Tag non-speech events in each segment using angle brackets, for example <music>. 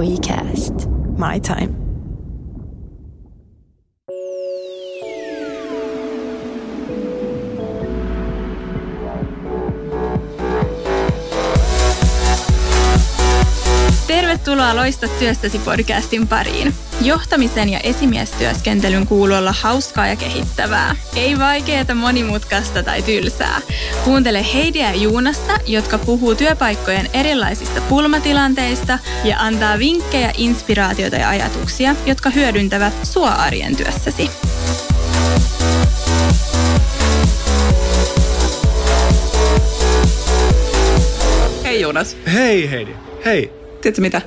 WeCast. My time. Tervetuloa Loista työstäsi podcastin pariin. Johtamisen ja esimiestyöskentelyn kuuluu olla hauskaa ja kehittävää. Ei vaikeeta, monimutkaista tai tylsää. Kuuntele Heidiä ja Juunasta, jotka puhuu työpaikkojen erilaisista pulmatilanteista ja antaa vinkkejä, inspiraatioita ja ajatuksia, jotka hyödyntävät sua arjen työssäsi. Hei Jonas. Hei Heidi. Hei. Tiedätkö mitä?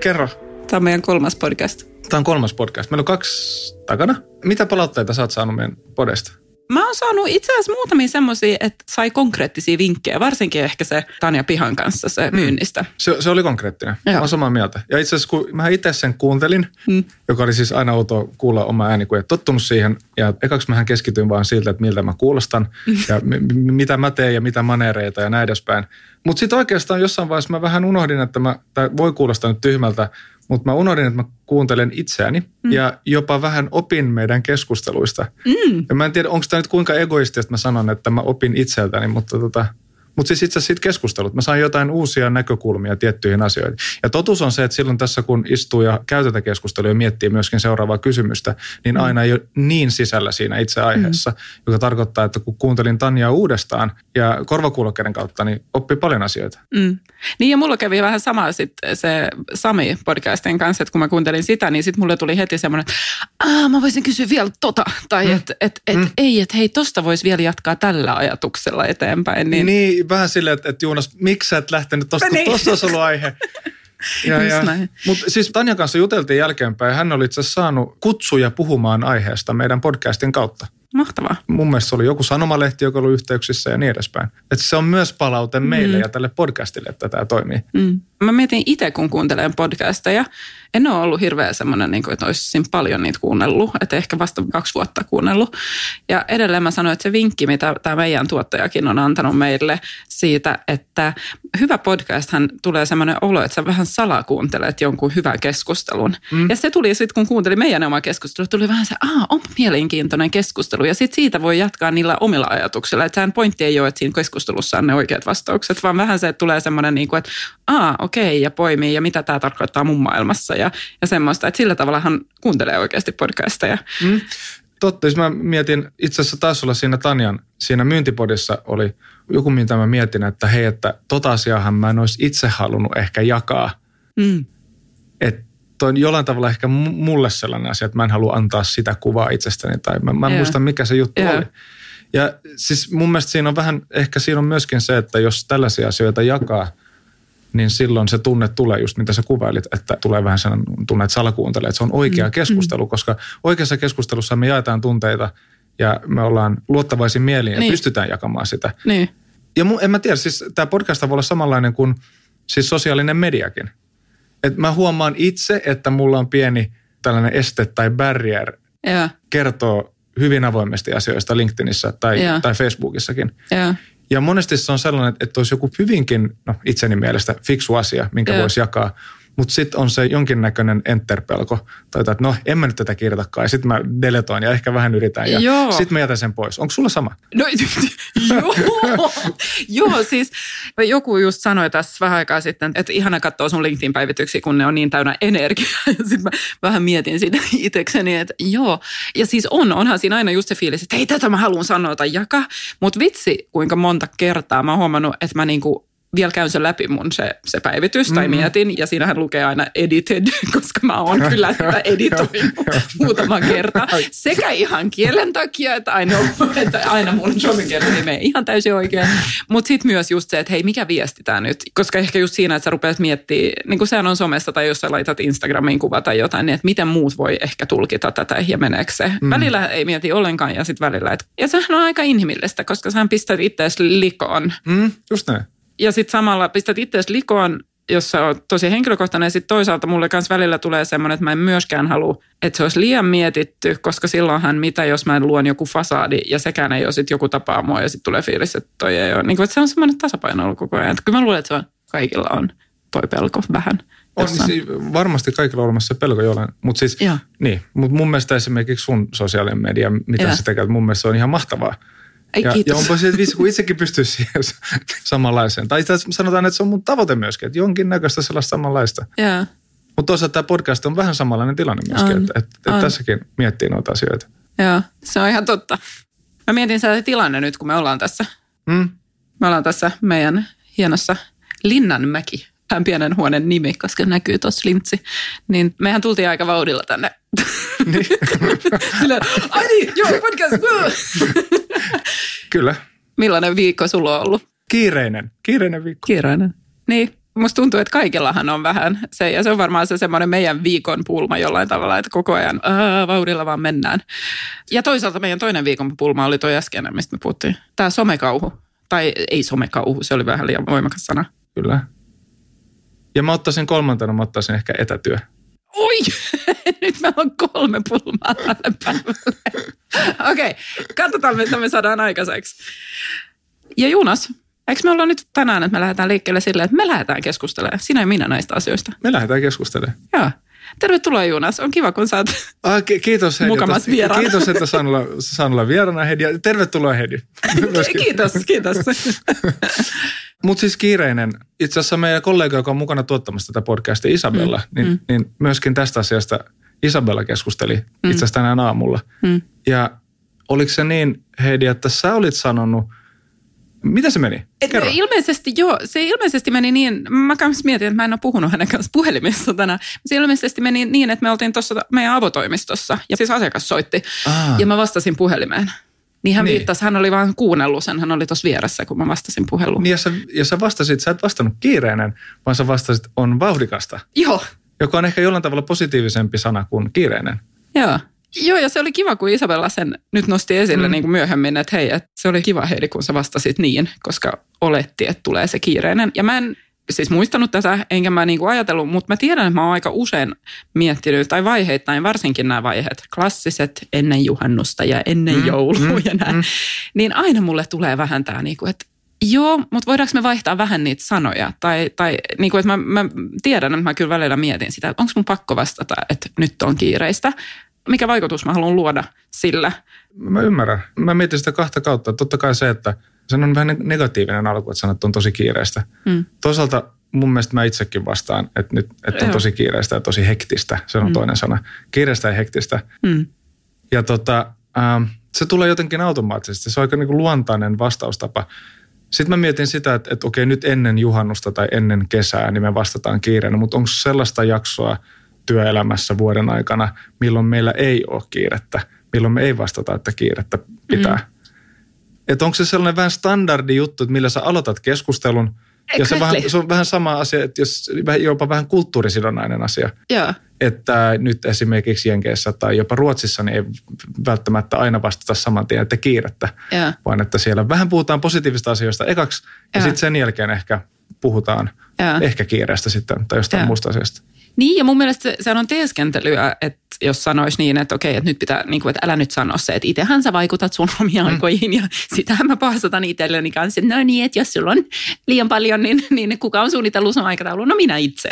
Kerro. Tämä on meidän kolmas podcast. Tämä on kolmas podcast. Meillä on kaksi takana. Mitä palautteita sä oot saanut meidän podesta? Mä oon saanut itse asiassa muutamia semmoisia, että sai konkreettisia vinkkejä, varsinkin ehkä se Tanja Pihan kanssa se myynnistä. Se, se oli konkreettinen. Joo. Mä oon samaa mieltä. Ja itse asiassa kun mä itse sen kuuntelin, Mm. joka oli siis aina outoa kuulla oma ääni, kun ei tottunut siihen. Ja ekaksi mähän keskityin vaan siltä, että miltä mä kuulostan ja m- mitä mä teen ja mitä manereita ja näin edespäin. Mutta sitten oikeastaan jossain vaiheessa mä vähän unohdin, että mä, voi kuulostaa nyt tyhmältä, mutta mä unohdin, että mä kuuntelen itseäni mm. ja jopa vähän opin meidän keskusteluista. Mm. Ja mä en tiedä, onko tämä nyt kuinka egoisti, että mä sanon, että mä opin itseltäni, mutta tota, mutta siis itse siitä keskustelut. Mä sain jotain uusia näkökulmia tiettyihin asioihin. Ja totuus on se, että silloin tässä kun istuu ja käy tätä keskustelua ja miettii myöskin seuraavaa kysymystä, niin aina ei ole niin sisällä siinä itse aiheessa, mm. joka tarkoittaa, että kun kuuntelin Tanjaa uudestaan ja korvakuulokkeiden kautta, niin oppi paljon asioita. Mm. Niin ja mulla kävi vähän sama sitten se Sami podcastin kanssa, että kun mä kuuntelin sitä, niin sitten mulle tuli heti semmoinen, että Aa, mä voisin kysyä vielä tota. Tai mm. että et, et, Mm. ei, että hei, tosta voisi vielä jatkaa tällä ajatuksella eteenpäin. Niin, niin vähän silleen, että, että Juunas, miksi sä et lähtenyt tosta, kun Niin. tossa olisi ollut aihe. <laughs> Ja, ja, mutta siis Tanjan kanssa juteltiin jälkeenpäin ja hän oli itse asiassa saanut kutsuja puhumaan aiheesta meidän podcastin kautta. Mahtavaa. Mun mielestä se oli joku sanomalehti, joka oli yhteyksissä ja niin edespäin. Että se on myös palaute meille ja tälle podcastille, että tämä toimii. Mm. Mä mietin itse, kun kuuntelen podcasteja, en ole ollut hirveän semmoinen, niin kuin, että olisin paljon niitä kuunnellut, että ehkä vasta kaksi vuotta kuunnellut. Ja edelleen mä sanoin, että se vinkki, mitä tämä meidän tuottajakin on antanut meille siitä, että hyvä podcasthan tulee semmoinen olo, että sä vähän salakuuntelet jonkun hyvän keskustelun. Mm. Ja se tuli sitten, kun kuuntelin meidän oma keskustelua, tuli vähän se, aa, onpa mielenkiintoinen keskustelu. Ja sitten siitä voi jatkaa niillä omilla ajatuksilla. Että sehän pointti ei ole, että siinä keskustelussa on ne oikeat vastaukset, vaan vähän se, että tulee semmoinen, niin kuin, että aa, okei, ja poimii, ja mitä tämä tarkoittaa mun maailmassa, ja, ja semmoista. Että sillä tavallahan kuuntelee oikeasti podcasteja. Mm. Totta, siis mä mietin, itse asiassa taisi olla siinä Tanjan, siinä myyntipodissa oli joku, mitä mä mietin, että hei, että tota asiaahan mä en olisi itse halunnut ehkä jakaa. Mm. Että toi on jollain tavalla ehkä mu- mulle sellainen asia, että mä en halua antaa sitä kuvaa itsestäni tai mä, mä en Joo. muista mikä se juttu Joo. oli. Ja siis mun mielestä siinä on vähän, ehkä siinä on myöskin se, että jos tällaisia asioita jakaa, niin silloin se tunne tulee just mitä sä kuvailit, että tulee vähän sellainen tunne, että salakuuntelee, että se on oikea keskustelu, koska oikeassa keskustelussa me jaetaan tunteita ja me ollaan luottavaisin mielin ja Niin. pystytään jakamaan sitä. Niin. Ja mu, en mä tiedä, siis tämä podcast voi olla samanlainen kuin siis sosiaalinen mediakin. Et mä huomaan itse, että mulla on pieni tällainen este tai barrier Joo, kertoo hyvin avoimesti asioista LinkedInissä tai, tai Facebookissakin. joo. Ja monesti se on sellainen, että olisi joku hyvinkin, no itseni mielestä, fiksu asia, minkä Joo. voisi jakaa. Mutta sitten on se jonkinnäköinen enter-pelko. Tai että no, en mä nyt tätä kirjoitakaan. Ja sitten mä deletoin ja ehkä vähän yritän. Ja sitten mä jätän sen pois. Onko sulla sama? No, <laughs> joo. joo, siis joku just sanoi tässä vähän aikaa sitten, että ihana katsoa sun LinkedIn-päivityksiä, kun ne on niin täynnä energiaa. <laughs> Ja sitten mä vähän mietin sitä itsekseni, että joo. Ja siis on, onhan siinä aina just se fiilis, että hei, tätä mä haluan sanoa tai jakaa. Mutta vitsi, kuinka monta kertaa mä oon huomannut, että mä niinku vielä käyn sen läpi mun se, se päivitys tai Mm-hmm. mietin. Ja siinähän lukee aina edited, <laughs> koska mä oon kyllä sitä editoinut muutaman kertaa. Sekä ihan kielen takia, että aina, <laughs> että aina mun suomen kielen ei mene ihan täysin oikein. Mutta sitten myös just se, että hei, mikä viesti tämä nyt? Koska ehkä just siinä, että sä rupeat miettimään, niin kuin sehän on somesta tai jos sä laitat Instagramiin kuva tai jotain, niin että miten muut voi ehkä tulkita tätä ja meneekö se. Mm. Välillä ei mieti ollenkaan ja sitten välillä, että ja sehän on aika inhimillistä, koska sä pistät itseäsi likoon Mm, just näin. Ja sitten samalla pistät itseäsi likoon, jos sä oot tosi henkilökohtainen. Ja sitten toisaalta mulle myös välillä tulee semmoinen, että mä en myöskään halua, että se olisi liian mietitty, koska silloinhan mitä, jos mä luon joku fasadi ja sekään ei ole sitten joku tapaa mua ja sitten tulee fiilis, että toi ei ole. Niin kuin, että se on semmoinen tasapaino ollut koko ajan. Että kyllä mä luulen, että se on, kaikilla on toi pelko vähän. On siis varmasti kaikilla on olemassa se pelko jollain, mutta siis, Joo. niin, mutta mun mielestä esimerkiksi sun sosiaalinen media, mitä Joo. sä tekee, mun mielestä se on ihan mahtavaa. Ei, ja, kiitos. ja onpa se, että vitsi, kun itsekin pystyy siihen samanlaiseen. Tai sanotaan, että se on mun tavoite myöskin, että jonkinnäköistä sellaista samanlaista. Joo. Mutta toisaalta tämä podcast on vähän samanlainen tilanne myöskin, On, että, että, että on. tässäkin miettii noita asioita. Joo, se on ihan totta. Mä mietin sitä tilanne nyt, kun me ollaan tässä. Mm? Me ollaan tässä meidän hienossa Linnanmäki, tämän pienen huoneen nimi, koska näkyy tuossa lintsi. Niin mehän tultiin aika vauhdilla tänne. Niin. <laughs> Sillä, ai niin, joo, podcast. woo." Kyllä. Millainen viikko sulla on ollut? Kiireinen. Kiireinen viikko. Kiireinen. Niin, musta tuntuu, että kaikillahan on vähän se, ja se on varmaan se semmoinen meidän viikon pulma jollain tavalla, että koko ajan aa, vauhdilla vaan mennään. Ja toisaalta meidän toinen viikon pulma oli toi äskeinen, mistä me puhuttiin. Tämä somekauhu. Tai ei somekauhu, se oli vähän liian voimakas sana. Kyllä. Ja mä ottaisin kolmantena, mä ottaisin ehkä etätyö. Oi, <laughs> nyt meillä on kolme pulmaa tälle päivälle. Okei, okay, katsotaan mitä me saadaan aikaiseksi. Ja Junas, eikö me olla nyt tänään, että me lähdetään liikkeelle silleen, että me lähdetään keskustelemaan, sinä ja minä näistä asioista. Me lähdetään keskustelemaan. Joo. Tervetuloa Junas, on kiva kun saat. Ah, ki- kiitos Heidi. Mukamas että- vieraana. Kiitos, että saan olla, saan olla vieraana Heidi. Ja tervetuloa Heidi. kiitos, kiitos. <laughs> Mutta siis kiireinen. Itse asiassa meidän kollega, joka on mukana tuottamassa tätä podcastia, Isabella, mm. Niin, niin myöskin tästä asiasta Isabella keskusteli mm. itse asiassa tänään aamulla. Mm. Ja oliko se niin, Heidi, että sä olit sanonut, mitä se meni? Et Kerro. ilmeisesti, joo, se ilmeisesti meni niin, mä kanssa mietin, että mä en ole puhunut hänen kanssa puhelimessa tänään. Se ilmeisesti meni niin, että me oltiin tuossa meidän avotoimistossa ja siis asiakas soitti Aa. ja mä vastasin puhelimeen. Niin hän niin. viittasi, hän oli vaan kuunnellut sen, hän oli tuossa vieressä, kun mä vastasin puheluun. Niin ja sä, ja sä vastasit, sä et vastannut kiireinen, vaan sä vastasit on vauhdikasta, Joo, joka on ehkä jollain tavalla positiivisempi sana kuin kiireinen. joo. Joo, ja se oli kiva, kun Isabella sen nyt nosti esille mm. niin kuin myöhemmin, että hei, että se oli kiva Heidi, kun sä vastasit niin, koska oletti, että tulee se kiireinen. Ja mä en siis muistanut tätä, enkä mä niin kuin ajatellut, mutta mä tiedän, että mä oon aika usein miettinyt, tai vaiheittain, varsinkin nämä vaiheet, klassiset ennen juhannusta ja ennen mm. joulua mm. ja näin, mm. niin aina mulle tulee vähän tämä, niin kuin, että Joo, mutta voidaanko me vaihtaa vähän niitä sanoja? Tai, tai niin kuin, että mä, mä tiedän, että mä kyllä välillä mietin sitä, että onko mun pakko vastata, että nyt on kiireistä. Mikä vaikutus mä haluan luoda sillä? Mä ymmärrän. Mä mietin sitä kahta kautta. Totta kai se, että se on vähän negatiivinen alku, että sanot, että on tosi kiireistä. Mm. Toisaalta mun mielestä mä itsekin vastaan, että nyt että on tosi kiireistä ja tosi hektistä. Se on mm. toinen sana. Kiireistä ja hektistä. Mm. Ja tota, ähm, se tulee jotenkin automaattisesti. Se on aika niin kuin luontainen vastaustapa. Sitten mä mietin sitä, että, että okei nyt ennen juhannusta tai ennen kesää, niin me vastataan kiireenä. Mutta onko sellaista jaksoa työelämässä vuoden aikana, milloin meillä ei ole kiirettä? Milloin me ei vastata, että kiirettä pitää? Mm. Että onko se sellainen vähän standardi juttu, että millä sä aloitat keskustelun? Ja se, vähän, Exactly. se on vähän sama asia, että jos jopa vähän kulttuurisidonnainen asia Joo. että nyt esimerkiksi Jenkeissä tai jopa Ruotsissa niin ei välttämättä aina vastata saman tien, että kiirettä, Joo. vaan että siellä vähän puhutaan positiivista asioista ekaksi ja Joo. sitten sen jälkeen ehkä puhutaan Joo. ehkä kiireestä sitten tai jostain Joo. muusta asiasta. Niin, ja mun mielestä se, sehän on teeskentelyä, että jos sanoisi niin, että okei, että nyt pitää, niin kuin, että älä nyt sano se, että itsehän sä vaikutat sun <laughs> omiin aikoihin, ja sitähän mä paasatan itselleni kanssa, että no niin, että jos sulla on liian paljon, niin, niin kuka on suunnitellut sun aikataulun? No minä itse.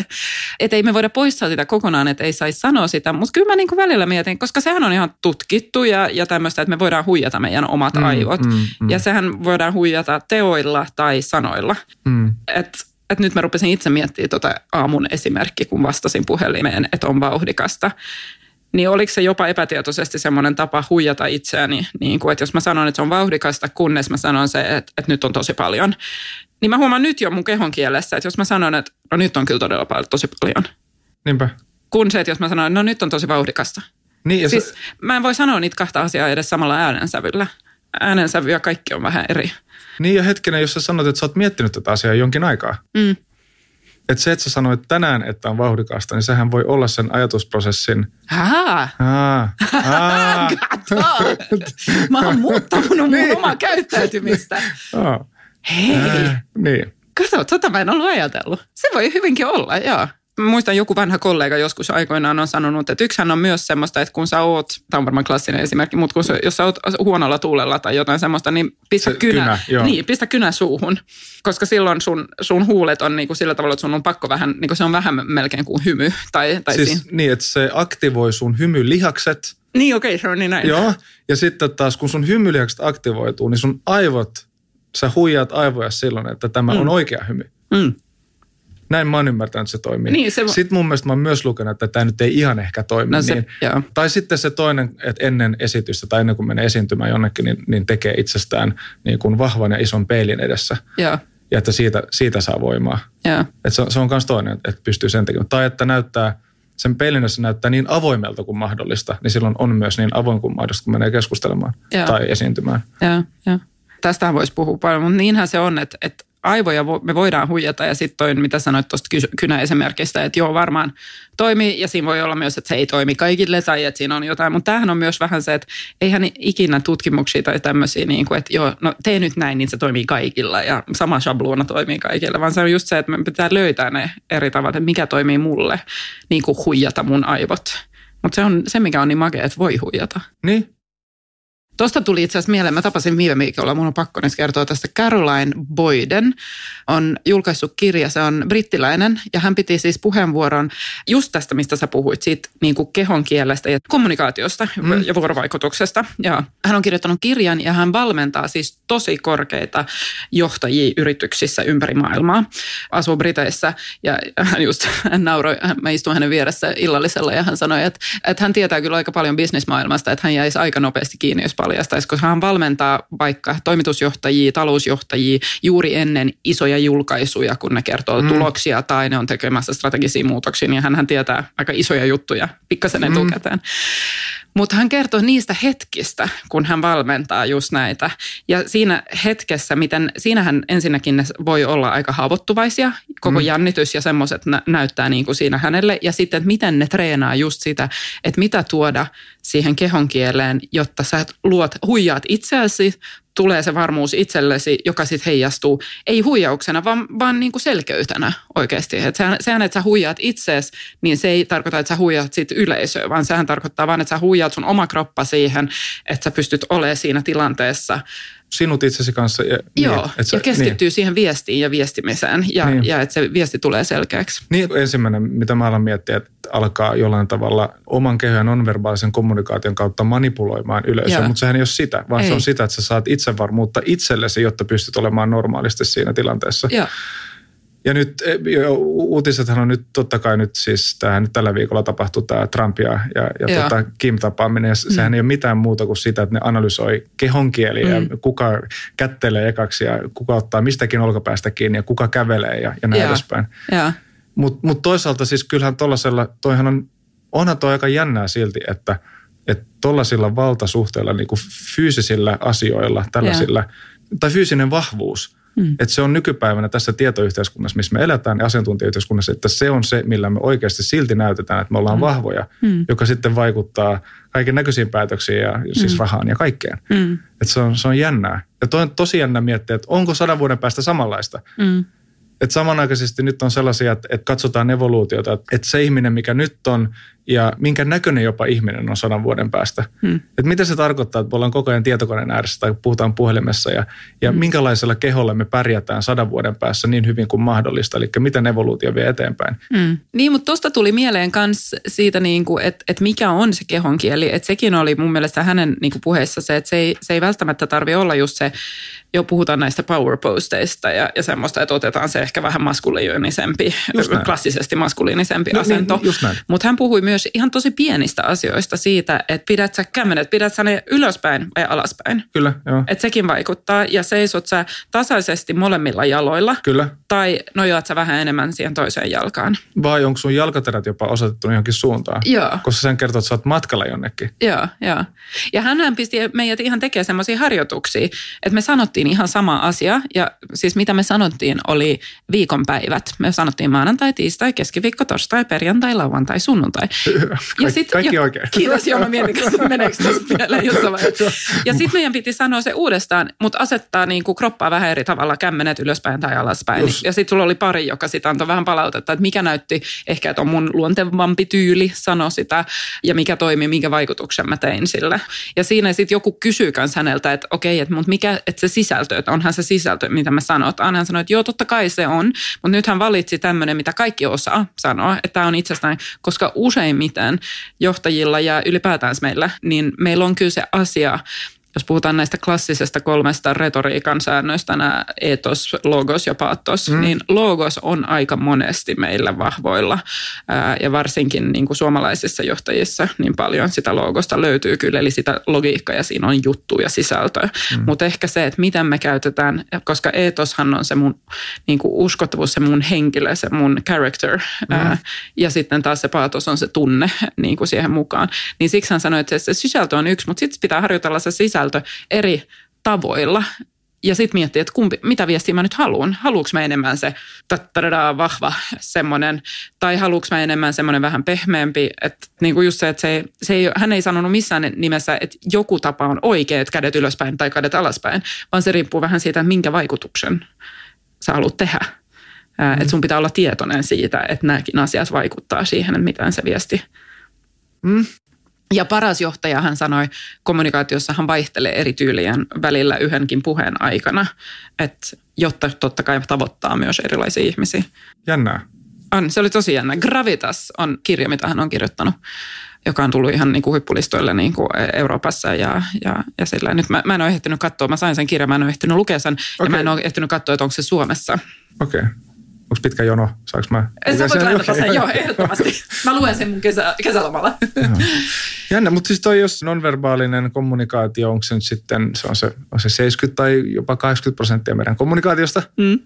Että ei me voida poistaa sitä kokonaan, että ei saisi sanoa sitä, mutta kyllä mä niin kuin välillä mietin, koska sehän on ihan tutkittu ja, ja tämmöistä, että me voidaan huijata meidän omat Mm, aivot, mm, mm. ja sehän voidaan huijata teoilla tai sanoilla. Mm. Et, et nyt mä rupesin itse miettimään tota aamun esimerkki, kun vastasin puhelimeen, että on vauhdikasta. Niin oliko se jopa epätietoisesti semmoinen tapa huijata itseäni, niin kuin, että jos mä sanon, että se on vauhdikasta, kunnes mä sanon se, että, että nyt on tosi paljon. Niin mä huomaan nyt jo mun kehon kielessä, että jos mä sanon, että no nyt on kyllä todella paljon, tosi paljon. Niinpä. Kun se, että jos mä sanon, että no nyt on tosi vauhdikasta. Niin, ja Siis mä en voi sanoa niitä kahta asiaa edes samalla äänensävyllä. Äänensävy ja kaikki on vähän eri. niin ja hetkinen, jos sä sanot, että sä oot miettinyt tätä asiaa jonkin aikaa. Mm. Että se, että sä sanoit tänään, että on vauhdikasta, niin sehän voi olla sen ajatusprosessin. Haa, Aa, aa, <laughs> Kato! Mä oon muuttanut mun omaa käyttäytymistä. <laughs> Hei, niin. kato, tota mä en ollut ajatellut. Se voi hyvinkin olla, joo. Muistan joku vanha kollega joskus aikoinaan on sanonut, että yksihän on myös semmoista, että kun sä oot, tämä on varmaan klassinen esimerkki, mutta kun sä, jos sä oot huonolla tuulella tai jotain semmoista, niin pistä, Se kynä, kynä, joo. niin, pistä kynä suuhun. Koska silloin sun, sun huulet on niinku sillä tavalla, että sun on pakko vähän, niinku se on vähän melkein kuin hymy. Tai, tai Siis siinä. niin, että se aktivoi sun hymylihakset. Niin okei, se on niin näin. Joo. Ja sitten taas kun sun hymylihakset aktivoituu, niin sun aivot, sä huijaat aivoja silloin, että tämä mm. on oikea hymy. Mm. Näin mä oon ymmärtänyt, että se toimii. Niin, se- Sitten mun mielestä mä oon myös lukenut, että tämä nyt ei ihan ehkä toimi No se- niin. joo. Tai sitten se toinen, että ennen esitystä tai ennen kuin menee esiintymään jonnekin, niin, niin tekee itsestään niin kuin vahvan ja ison peilin edessä. Joo, Ja että siitä, siitä saa voimaa. joo. Että se, on- se on myös toinen, että pystyy sen tekemään. Tai että näyttää, sen peilin edessä näyttää niin avoimelta kuin mahdollista, niin silloin on myös niin avoin kuin mahdollista, kun menee keskustelemaan Joo. tai esiintymään. Joo, joo. Tästähän voisi puhua paljon, mutta niinhän se on, että, että aivoja vo- me voidaan huijata. Ja sitten toi, mitä sanoit tuosta kynäesimerkistä, että joo varmaan toimii. Ja siinä voi olla myös, että se ei toimi kaikille tai että siinä on jotain, mutta tämähän on myös vähän se, että eihän ikinä tutkimuksia tai tämmöisiä, niin kuin, että joo, no tee nyt näin, niin se toimii kaikilla. Ja sama shabluuna toimii kaikille, vaan se on just se, että me pitää löytää ne eri tavalla, että mikä toimii mulle, niin kuin huijata mun aivot. Mutta se on se, mikä on niin makea, että voi huijata. Niin, Tuosta tuli itse asiassa mieleen, mä tapasin viime viikolla, mun on pakko nyt kertoa tästä. Caroline Boyden on julkaissut kirja, se on brittiläinen ja hän piti siis puheenvuoron just tästä, mistä sä puhuit, siitä niin kuin kehon kielestä ja kommunikaatiosta mm. ja vuorovaikutuksesta. Ja hän on kirjoittanut kirjan ja hän valmentaa siis tosi korkeita johtajia yrityksissä ympäri maailmaa. Asuu Briteissä ja hän just hän nauroi, mä istuin hänen vieressä illallisella ja hän sanoi, että, että hän tietää kyllä aika paljon bisnesmaailmasta, että hän jäisi aika nopeasti kiinni, jos paljastaisi, koska hän valmentaa vaikka toimitusjohtajia, talousjohtajia juuri ennen isoja julkaisuja, kun ne kertoo mm. tuloksia tai ne on tekemässä strategisia muutoksia, niin hän tietää aika isoja juttuja pikkasen etukäteen. Mutta hän kertoo niistä hetkistä, kun hän valmentaa just näitä. Ja siinä hetkessä, miten, siinähän ensinnäkin ne voi olla aika haavoittuvaisia, koko mm. jännitys ja semmoiset nä- näyttää niin kuin siinä hänelle. Ja sitten, että miten ne treenaa just sitä, että mitä tuoda siihen kehon kieleen, jotta sä luot, huijaat itseäsi, tulee se varmuus itsellesi, joka sitten heijastuu, ei huijauksena, vaan, vaan niin kuin selkeytenä oikeasti. Et sehän, sehän, että sä huijaat itseesi, niin se ei tarkoita, että sä huijaat sit yleisöä, vaan sehän tarkoittaa vaan, että sä huijaat sun oma kroppa siihen, että sä pystyt olemaan siinä tilanteessa. Sinut itsesi kanssa. Ja, Joo, niin, että sä- ja keskittyy niin. siihen viestiin ja viestimiseen, ja, Niin. niin. ja että se viesti tulee selkeäksi. Niin, ensimmäinen, mitä mä alan miettiä, että alkaa jollain tavalla oman kehon ja nonverbaalisen kommunikaation kautta manipuloimaan yleisöä, Joo. mutta sehän ei ole sitä, vaan ei. se on sitä, että sä saat itsevarmuutta itsellesi, jotta pystyt olemaan normaalisti siinä tilanteessa. Joo, Ja nyt e, uutisethan on nyt totta kai nyt siis, tämähän nyt tällä viikolla tapahtuu tämä Trump ja, ja, ja tota Kim-tapaaminen. Ja mm. sehän ei ole mitään muuta kuin sitä, että ne analysoi kehonkieliä mm. ja kuka kättelee ekaksi ja kuka ottaa mistäkin olkapäästä kiinni ja kuka kävelee ja, ja näin Joo. edespäin. Mutta mut toisaalta siis kyllähän tuollaisella, toihan on, onhan toi aika jännää silti, että että tuollaisilla valtasuhteilla, niin kuin fyysisillä asioilla, tällaisilla, tai fyysinen vahvuus, mm. että se on nykypäivänä tässä tietoyhteiskunnassa, missä me eletään ja asiantuntijayhteiskunnassa, että se on se, millä me oikeasti silti näytetään, että me ollaan mm. vahvoja, mm. joka sitten vaikuttaa kaiken näköisiin päätöksiin ja siis mm. rahaan ja kaikkeen. Mm. Että se on, se on jännää. Ja toi on tosi jännä miettiä, että onko sadan vuoden päästä samanlaista. Mm. Että samanaikaisesti nyt on sellaisia, että, että katsotaan evoluutiota, että, että se ihminen, mikä nyt on ja minkä näköinen jopa ihminen on sadan vuoden päästä. Hmm. Että mitä se tarkoittaa, että me ollaan koko ajan tietokoneen ääressä tai puhutaan puhelimessa ja, ja hmm. minkälaisella keholla me pärjätään sadan vuoden päässä niin hyvin kuin mahdollista. Eli miten evoluutio vie eteenpäin. Mm. Niin, mutta tuosta tuli mieleen myös siitä, niin kuin, että, että mikä on se kehonkieli. Että sekin oli mun mielestä hänen niin kuin puheessa se, että se ei, se ei välttämättä tarvi olla just se, jo puhutaan näistä power posteista ja, ja semmoista, että otetaan se ehkä vähän maskuliinisempi, klassisesti maskuliinisempi No, asento. niin, just näin. Mutta hän puhui myös ihan tosi pienistä asioista siitä, että pidät sä kämmenet, pidät sä ne ylöspäin vai alaspäin. Kyllä, joo. Että sekin vaikuttaa ja seisot sä tasaisesti molemmilla jaloilla Kyllä. tai nojaat sä vähän enemmän siihen toiseen jalkaan. Vai onko sun jalkaterät jopa osoitettu johonkin suuntaan? Joo. Koska sen kertoo, että sä oot matkalla jonnekin. Joo, joo. Ja hän pisti meidät ihan tekemään semmoisia harjoituksia, että me sanottiin ihan sama asia. Ja siis mitä me sanottiin oli viikonpäivät. Me sanottiin maanantai, tiistai, keskiviikko, torstai, perjantai, lauantai, sunnuntai. Kaik, sit- kaikki jo- oikein. Kiitos, joo mä mietin, että meneekö tässä <laughs> pieleen jossain vaiheessa. Ja sitten meidän piti sanoa se uudestaan, mutta asettaa niin kuin kroppaa vähän eri tavalla, kämmenet ylöspäin tai alaspäin. Just. Ja sitten sulla oli pari, joka sitten antoi vähän palautetta, että mikä näytti ehkä, että on mun luontevampi tyyli sanoa sitä ja mikä toimi, minkä vaikutuksen mä tein sille. Ja siinä sitten joku kysyy kans häneltä, että okei, että mut mikä, että se sisältö, että onhan se sisältö, mitä mä sanotaan. Hän sanoi, että joo, totta kai se on, mutta nyt hän valitsi tämmöinen, mitä kaikki osaa sanoa, että tämä on itsestään, koska useimmiten johtajilla ja ylipäätään meillä, niin meillä on kyllä se asia, jos puhutaan näistä klassisesta kolmesta retoriikan säännöistä, nämä etos, logos ja paattos, mm. niin logos on aika monesti meillä vahvoilla. Ää, ja varsinkin niin kuin suomalaisissa johtajissa niin paljon sitä logosta löytyy kyllä, eli sitä logiikkaa ja siinä on juttu ja sisältöä. Mm. Mutta ehkä se, että miten me käytetään, koska etoshan on se mun niin kuin uskottavuus, se mun henkilö, se mun character, mm. ää, ja sitten taas se paatos on se tunne <laughs> niin kuin siihen mukaan. Niin siksi hän sanoi, että se sisältö on yksi, mutta sitten pitää harjoitella se sisältö eri tavoilla. Ja sitten miettiä, että kumpi, mitä viestiä mä nyt haluan. Haluuks mä enemmän se vahva semmoinen, tai haluuks mä enemmän semmoinen vähän pehmeämpi. Että niin kuin just se, että se, se ei, hän ei sanonut missään nimessä, että joku tapa on oikea, että kädet ylöspäin tai kädet alaspäin, vaan se riippuu vähän siitä, minkä vaikutuksen sä haluat tehdä. Mm. Että sun pitää olla tietoinen siitä, että nämäkin asiat vaikuttaa siihen, että miten se viesti Mm. Ja paras johtaja hän sanoi kommunikaatiossa, hän vaihtelee eri tyylien välillä yhdenkin puheen aikana, että jotta totta kai tavoittaa myös erilaisia ihmisiä. Jännää. On, se oli tosi jännä. Gravitas on kirja, mitä hän on kirjoittanut, joka on tullut ihan niin kuin huippulistoille niin kuin Euroopassa ja, ja, ja sillä. Nyt mä, mä en ole ehtinyt katsoa, mä sain sen kirjan, mä en ole ehtinyt lukea sen ja Okei. mä en ole ehtinyt katsoa, että onko se Suomessa. Okei. Okay. Onko pitkä jono? Saanko mä? Sä voit sen? Okei. sen, joo, ehdottomasti. <laughs> Mä luen sen mun kesä, kesälomalla. Jännä, mutta siis toi jos nonverbaalinen kommunikaatio, onko se nyt sitten, se on se, on se 70 tai jopa 80 prosenttia meidän kommunikaatiosta, Mm,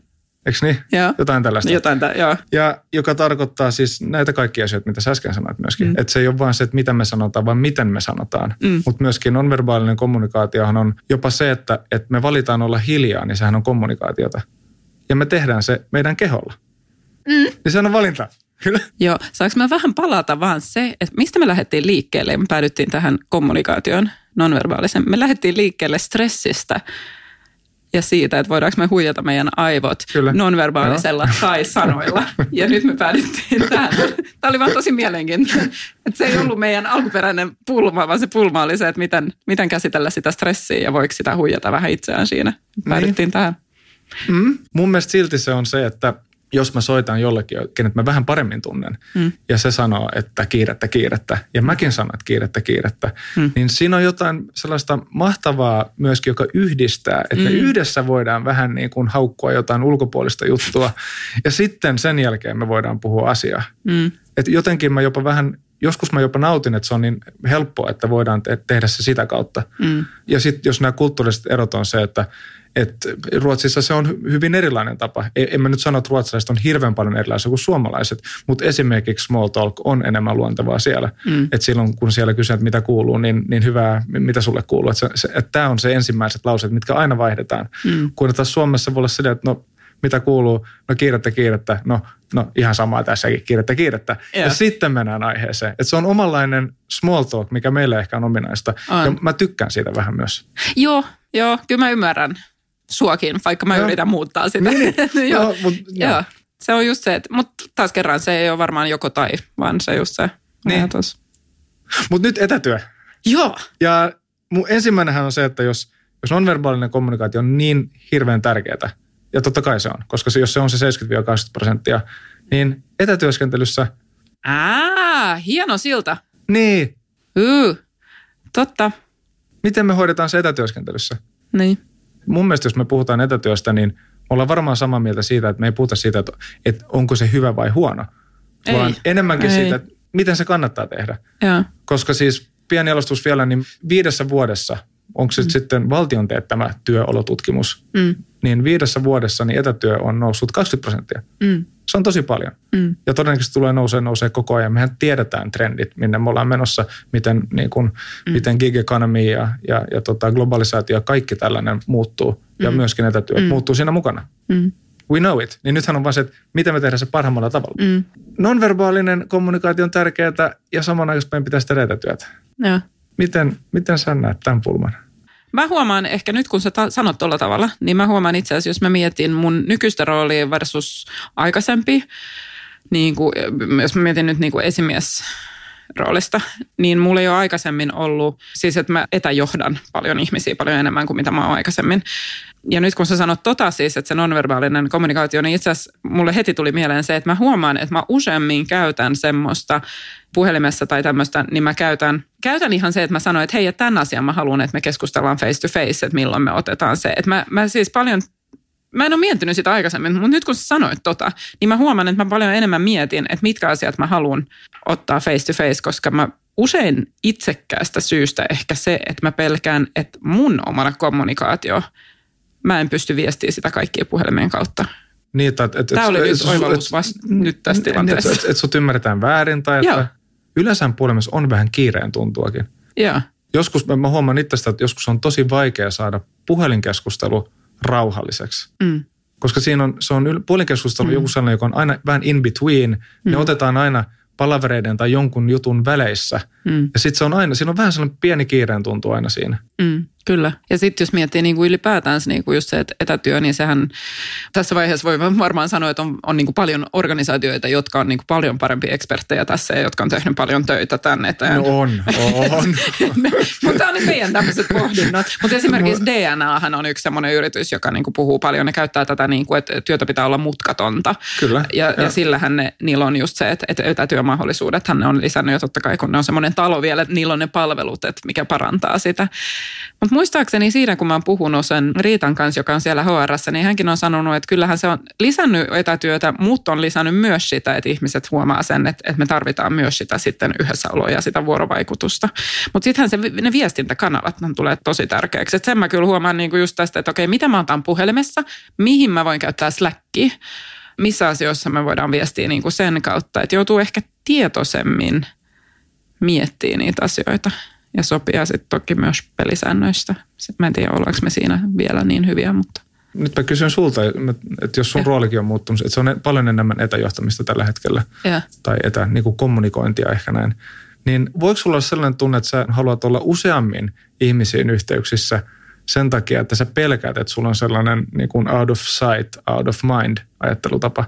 eikö niin? joo. Jotain tällaista. Jotain, tä- joo. Ja joka tarkoittaa siis näitä kaikkia asioita, mitä sä äsken sanoit myöskin. Mm. Että se ei ole vain se, että mitä me sanotaan, vaan miten me sanotaan. Mm. Mutta myöskin nonverbaalinen kommunikaatiohan on jopa se, että, että me valitaan olla hiljaa, niin sehän on kommunikaatiota. Ja me tehdään se meidän keholla. Mm. Niin sehän on valinta. Kyllä. Joo, saanko mä vähän palata vaan se, että mistä me lähdettiin liikkeelle ja me päädyttiin tähän kommunikaation nonverbaalisen. Me lähdettiin liikkeelle stressistä ja siitä, että voidaanko me huijata meidän aivot Kyllä. nonverbaalisella tai sanoilla. Ja nyt me päädyttiin tähän. Tämä oli vaan tosi mielenkiintoinen. Että se ei ollut meidän alkuperäinen pulma, vaan se pulma oli se, että miten, miten käsitellä sitä stressiä ja voiko sitä huijata vähän itseään siinä. Päädyttiin tähän. Mm. Mun mielestä silti se on se, että jos mä soitan jollekin, kenet mä vähän paremmin tunnen, Mm. ja se sanoo, että kiirettä, kiirettä, ja mäkin sanon, että kiirettä, kiirettä, Mm. niin siinä on jotain sellaista mahtavaa myöskin, joka yhdistää, että me Mm. yhdessä voidaan vähän niin kuin haukkua jotain ulkopuolista juttua, ja sitten sen jälkeen me voidaan puhua asiaa. Mm. Et jotenkin mä jopa vähän, joskus mä jopa nautin, että se on niin helppoa, että voidaan te- tehdä se sitä kautta. Mm. Ja sitten jos nämä kulttuuriset erot on se, että, että Ruotsissa se on hy- hyvin erilainen tapa. E- En mä nyt sano, että ruotsalaiset on hirveän paljon erilaisia kuin suomalaiset, mutta esimerkiksi small talk on enemmän luontevaa siellä. Mm. Että silloin kun siellä kysyt, mitä kuuluu, niin, niin hyvää, mitä sulle kuuluu. Että, että tämä on se ensimmäiset lauseet, mitkä aina vaihdetaan. Mm. Kun taas Suomessa voi olla silleen, että no mitä kuuluu, no kiirettä, kiirettä, no, no ihan samaa tässäkin, kiirettä, kiirettä. Joo. Ja sitten mennään aiheeseen. Että se on omanlainen small talk, mikä meille ehkä on ominaista. On. Ja mä tykkään siitä vähän myös. Joo, joo, kyllä mä ymmärrän suakin, vaikka mä Joo. yritän muuttaa sitä. Niin, <laughs> joo, Joo, mut, joo. joo. Se on just se, että, mutta taas kerran se ei ole varmaan joko tai, vaan se just se Niin. ajatus. Mut nyt etätyö. Joo, Ja mun ensimmäinenhän on se, että jos, jos nonverbaalinen kommunikaatio on niin hirveän tärkeää, ja totta kai se on, koska se, jos se on se 70-80 prosenttia, niin etätyöskentelyssä, Aa, hieno silta. niin Yy, totta. miten me hoidetaan se etätyöskentelyssä? Niin. Mun mielestä, jos me puhutaan etätyöstä, niin me ollaan varmaan samaa mieltä siitä, että me ei puhuta siitä, että, että onko se hyvä vai huono, Ei. vaan enemmänkin Ei. siitä, että miten se kannattaa tehdä. Joo. Koska siis pieni alustus vielä, niin viidessä vuodessa, onko se mm. sitten valtion teettämä työolotutkimus, Mm. niin viidessä vuodessa niin etätyö on noussut 20 prosenttia. Mm. Se on tosi paljon. Mm. Ja todennäköisesti tulee nousee, nousee koko ajan. Mehän tiedetään trendit, minne me ollaan menossa, miten, niin kuin, mm. miten gig economy ja, ja, ja tota globalisaatio ja kaikki tällainen muuttuu. Ja Mm. myöskin etätyö Mm. muuttuu siinä mukana. Mm. We know it. Niin nythän on vaan se, että miten me tehdään se parhaimmalla tavalla. Mm. nonverbaalinen kommunikaatio on tärkeää ja samanaikaisesti meidän pitäisi tehdä etätyötä. Joo. Miten, miten sä näet tämän pulman? Mä huomaan ehkä nyt, kun sä ta- sanot tuolla tavalla, niin mä huomaan itse asiassa, jos mä mietin mun nykyistä roolia versus aikaisempi, niin kuin, jos mä mietin nyt niin kuin esimies roolista, niin mulla ei ole aikaisemmin ollut, siis että mä etäjohdan paljon ihmisiä paljon enemmän kuin mitä mä oon aikaisemmin. Ja nyt kun sä sanot tota siis, että se nonverbaalinen kommunikaatio, niin itse asiassa mulle heti tuli mieleen se, että mä huomaan, että mä useammin käytän semmoista puhelimessa tai tämmöistä, niin mä käytän, käytän ihan se, että mä sanon, että hei, että tämän asian mä haluan, että me keskustellaan face to face, että milloin me otetaan se. Että mä, mä siis paljon Mä en ole miettinyt sitä aikaisemmin, mutta nyt kun sä sanoit tota, niin mä huomaan, että mä paljon enemmän mietin, että mitkä asiat mä haluan ottaa face to face, koska mä usein itsekkäästä syystä ehkä se, että mä pelkään, että mun omana kommunikaatio, mä en pysty viestiä sitä kaikkia puhelimien kautta. Niin, että, että, Tämä oli että, nyt oivallus vasta nyt tässä tilanteessa. Että, että, että sut ymmärretään väärin tai Joo. että yleensä puhelimessa on vähän kiireen tuntuakin. Joo, Joskus mä, mä huomaan itsestä, että joskus on tosi vaikea saada puhelinkeskustelu rauhalliseksi. mm. Koska siinä on, se on yl- puhelinkeskustelu mm. joku sellainen, joka on aina vähän in between. Mm. Ne otetaan aina palavereiden tai jonkun jutun väleissä. Mm. Ja sitten se on aina, siinä on vähän sellainen pieni kiireen tuntu aina siinä. Mm, kyllä. Ja sitten jos miettii niin kuin ylipäätään niin kuin just se, että etätyö, niin sehän tässä vaiheessa voi varmaan sanoa, että on, on niin kuin paljon organisaatioita, jotka on niin kuin paljon parempia eksperttejä tässä ja jotka on tehnyt paljon töitä tänne eteen. No on, on. <laughs> Mutta tämä on nyt meidän tämmöiset pohdinnat. Mutta esimerkiksi DNAhan on yksi semmoinen yritys, joka niinku puhuu paljon. Ne käyttää tätä, niinku, että työtä pitää olla mutkatonta. Kyllä, Ja, ja sillähän ne, niillä on just se, että, että etätyömahdollisuudethan ne on lisännyt. Ja totta kai kun ne on semmoinen talo vielä, että niillä on ne palvelut, että mikä parantaa sitä. Mutta muistaakseni siinä, kun mä oon puhunut sen Riitan kanssa, joka on siellä HRssä, niin hänkin on sanonut, että kyllähän se on lisännyt etätyötä, mutta on lisännyt myös sitä, että ihmiset huomaa sen, että, että me tarvitaan myös sitä sitten yhdessäoloa ja sitä vuorovaikutusta. Mutta sittenhän se, ne viestintäkanavat ne tulee tosi tärkeäksi. Et sen mä kyllä huomaan niinku just tästä, että okei, mitä mä otan puhelimessa, mihin mä voin käyttää Slackia, missä asioissa me voidaan viestiä niinku sen kautta, että joutuu ehkä tietoisemmin miettiä niitä asioita ja sopia sitten toki myös pelisäännöistä. Sitten mä en tiedä, ollaanko me siinä vielä niin hyviä, mutta Nyt mä kysyn sulta, että jos sun Ja. roolikin on muuttunut, että se on paljon enemmän etäjohtamista tällä hetkellä. ja. tai etä, niin kuin kommunikointia ehkä näin, niin voiko sulla olla sellainen tunne, että sä haluat olla useammin ihmisiin yhteyksissä sen takia, että sä pelkäät, että sulla on sellainen niin kuin out of sight, out of mind ajattelutapa?